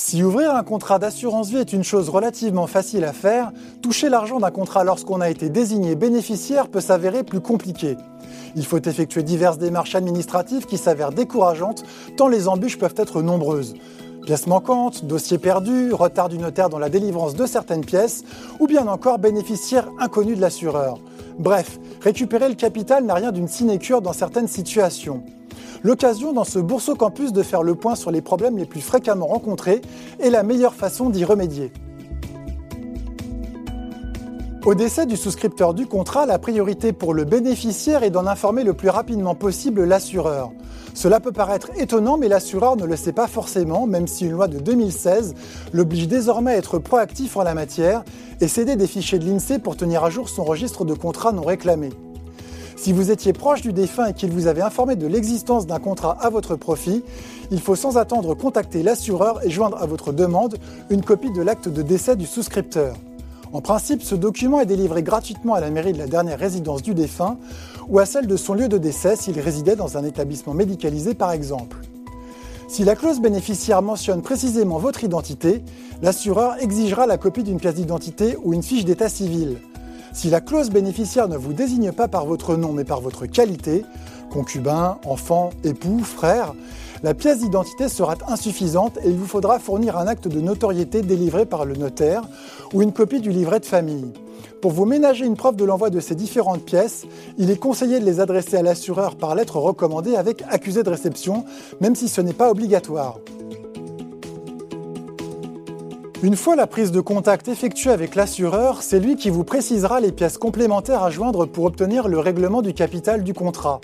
Si ouvrir un contrat d'assurance vie est une chose relativement facile à faire, toucher l'argent d'un contrat lorsqu'on a été désigné bénéficiaire peut s'avérer plus compliqué. Il faut effectuer diverses démarches administratives qui s'avèrent décourageantes tant les embûches peuvent être nombreuses. Pièces manquantes, dossiers perdus, retard du notaire dans la délivrance de certaines pièces, ou bien encore bénéficiaire inconnu de l'assureur. Bref, récupérer le capital n'a rien d'une sinécure dans certaines situations. L'occasion dans ce Bourseau Campus de faire le point sur les problèmes les plus fréquemment rencontrés et la meilleure façon d'y remédier. Au décès du souscripteur du contrat, la priorité pour le bénéficiaire est d'en informer le plus rapidement possible l'assureur. Cela peut paraître étonnant, mais l'assureur ne le sait pas forcément, même si une loi de 2016 l'oblige désormais à être proactif en la matière et céder des fichiers de l'INSEE pour tenir à jour son registre de contrats non réclamés. Si vous étiez proche du défunt et qu'il vous avait informé de l'existence d'un contrat à votre profit, il faut sans attendre contacter l'assureur et joindre à votre demande une copie de l'acte de décès du souscripteur. En principe, ce document est délivré gratuitement à la mairie de la dernière résidence du défunt ou à celle de son lieu de décès s'il résidait dans un établissement médicalisé par exemple. Si la clause bénéficiaire mentionne précisément votre identité, l'assureur exigera la copie d'une pièce d'identité ou une fiche d'état civil. Si la clause bénéficiaire ne vous désigne pas par votre nom mais par votre qualité, concubin, enfant, époux, frère, la pièce d'identité sera insuffisante et il vous faudra fournir un acte de notoriété délivré par le notaire ou une copie du livret de famille. Pour vous ménager une preuve de l'envoi de ces différentes pièces, il est conseillé de les adresser à l'assureur par lettre recommandée avec accusé de réception, même si ce n'est pas obligatoire. Une fois la prise de contact effectuée avec l'assureur, c'est lui qui vous précisera les pièces complémentaires à joindre pour obtenir le règlement du capital du contrat.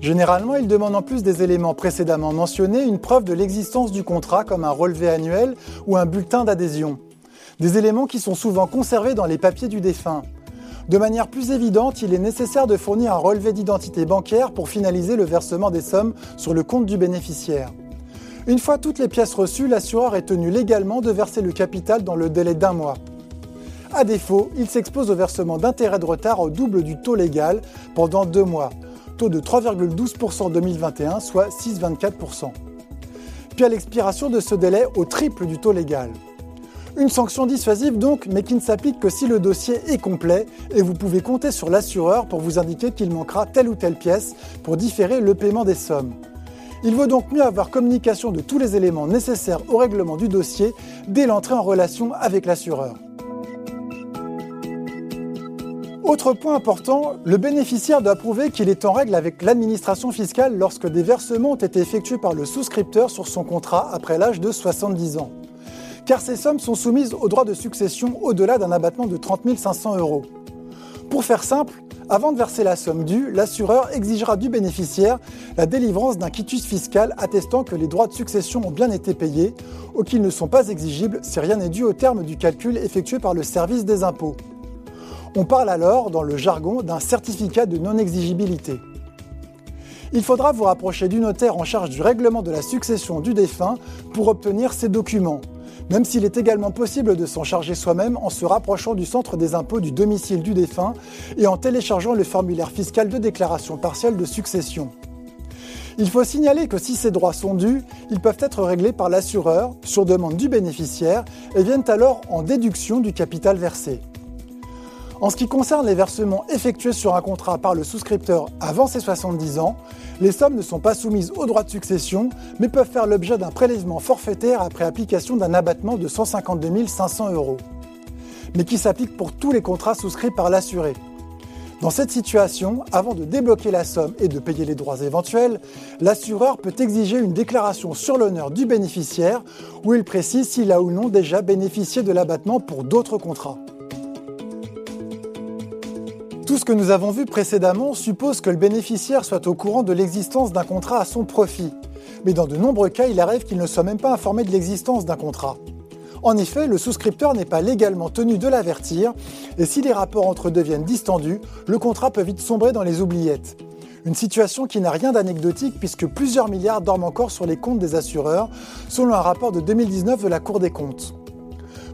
Généralement, il demande en plus des éléments précédemment mentionnés une preuve de l'existence du contrat comme un relevé annuel ou un bulletin d'adhésion. Des éléments qui sont souvent conservés dans les papiers du défunt. De manière plus évidente, il est nécessaire de fournir un relevé d'identité bancaire pour finaliser le versement des sommes sur le compte du bénéficiaire. Une fois toutes les pièces reçues, l'assureur est tenu légalement de verser le capital dans le délai d'un mois. A défaut, il s'expose au versement d'intérêts de retard au double du taux légal pendant deux mois, taux de 3,12% en 2021, soit 6,24%. Puis à l'expiration de ce délai au triple du taux légal. Une sanction dissuasive donc, mais qui ne s'applique que si le dossier est complet et vous pouvez compter sur l'assureur pour vous indiquer qu'il manquera telle ou telle pièce pour différer le paiement des sommes. Il vaut donc mieux avoir communication de tous les éléments nécessaires au règlement du dossier dès l'entrée en relation avec l'assureur. Autre point important, le bénéficiaire doit prouver qu'il est en règle avec l'administration fiscale lorsque des versements ont été effectués par le souscripteur sur son contrat après l'âge de 70 ans. Car ces sommes sont soumises au droit de succession au-delà d'un abattement de 30 500 euros. Pour faire simple, avant de verser la somme due, l'assureur exigera du bénéficiaire la délivrance d'un quitus fiscal attestant que les droits de succession ont bien été payés ou qu'ils ne sont pas exigibles si rien n'est dû au terme du calcul effectué par le service des impôts. On parle alors, dans le jargon, d'un certificat de non-exigibilité. Il faudra vous rapprocher du notaire en charge du règlement de la succession du défunt pour obtenir ces documents même s'il est également possible de s'en charger soi-même en se rapprochant du centre des impôts du domicile du défunt et en téléchargeant le formulaire fiscal de déclaration partielle de succession. Il faut signaler que si ces droits sont dus, ils peuvent être réglés par l'assureur sur demande du bénéficiaire et viennent alors en déduction du capital versé. En ce qui concerne les versements effectués sur un contrat par le souscripteur avant ses 70 ans, les sommes ne sont pas soumises au droit de succession, mais peuvent faire l'objet d'un prélèvement forfaitaire après application d'un abattement de 152 500 euros, mais qui s'applique pour tous les contrats souscrits par l'assuré. Dans cette situation, avant de débloquer la somme et de payer les droits éventuels, l'assureur peut exiger une déclaration sur l'honneur du bénéficiaire où il précise s'il a ou non déjà bénéficié de l'abattement pour d'autres contrats. Tout ce que nous avons vu précédemment suppose que le bénéficiaire soit au courant de l'existence d'un contrat à son profit. Mais dans de nombreux cas, il arrive qu'il ne soit même pas informé de l'existence d'un contrat. En effet, le souscripteur n'est pas légalement tenu de l'avertir, et si les rapports entre eux deviennent distendus, le contrat peut vite sombrer dans les oubliettes. Une situation qui n'a rien d'anecdotique puisque plusieurs milliards dorment encore sur les comptes des assureurs, selon un rapport de 2019 de la Cour des comptes.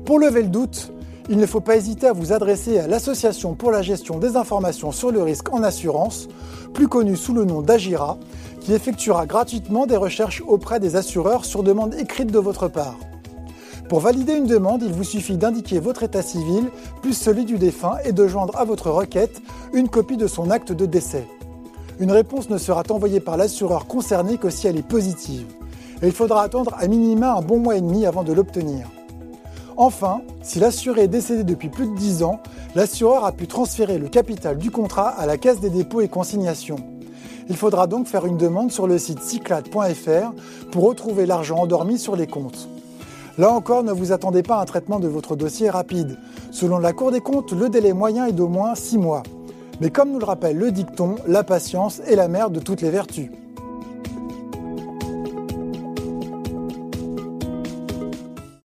Pour lever le doute, il ne faut pas hésiter à vous adresser à l'Association pour la gestion des informations sur le risque en assurance, plus connue sous le nom d'Agira, qui effectuera gratuitement des recherches auprès des assureurs sur demande écrite de votre part. Pour valider une demande, il vous suffit d'indiquer votre état civil plus celui du défunt et de joindre à votre requête une copie de son acte de décès. Une réponse ne sera envoyée par l'assureur concerné que si elle est positive. Et il faudra attendre à minima un bon mois et demi avant de l'obtenir. Enfin, si l'assuré est décédé depuis plus de 10 ans, l'assureur a pu transférer le capital du contrat à la Caisse des dépôts et consignations. Il faudra donc faire une demande sur le site cyclade.fr pour retrouver l'argent endormi sur les comptes. Là encore, ne vous attendez pas à un traitement de votre dossier rapide. Selon la Cour des comptes, le délai moyen est d'au moins 6 mois. Mais comme nous le rappelle le dicton, la patience est la mère de toutes les vertus.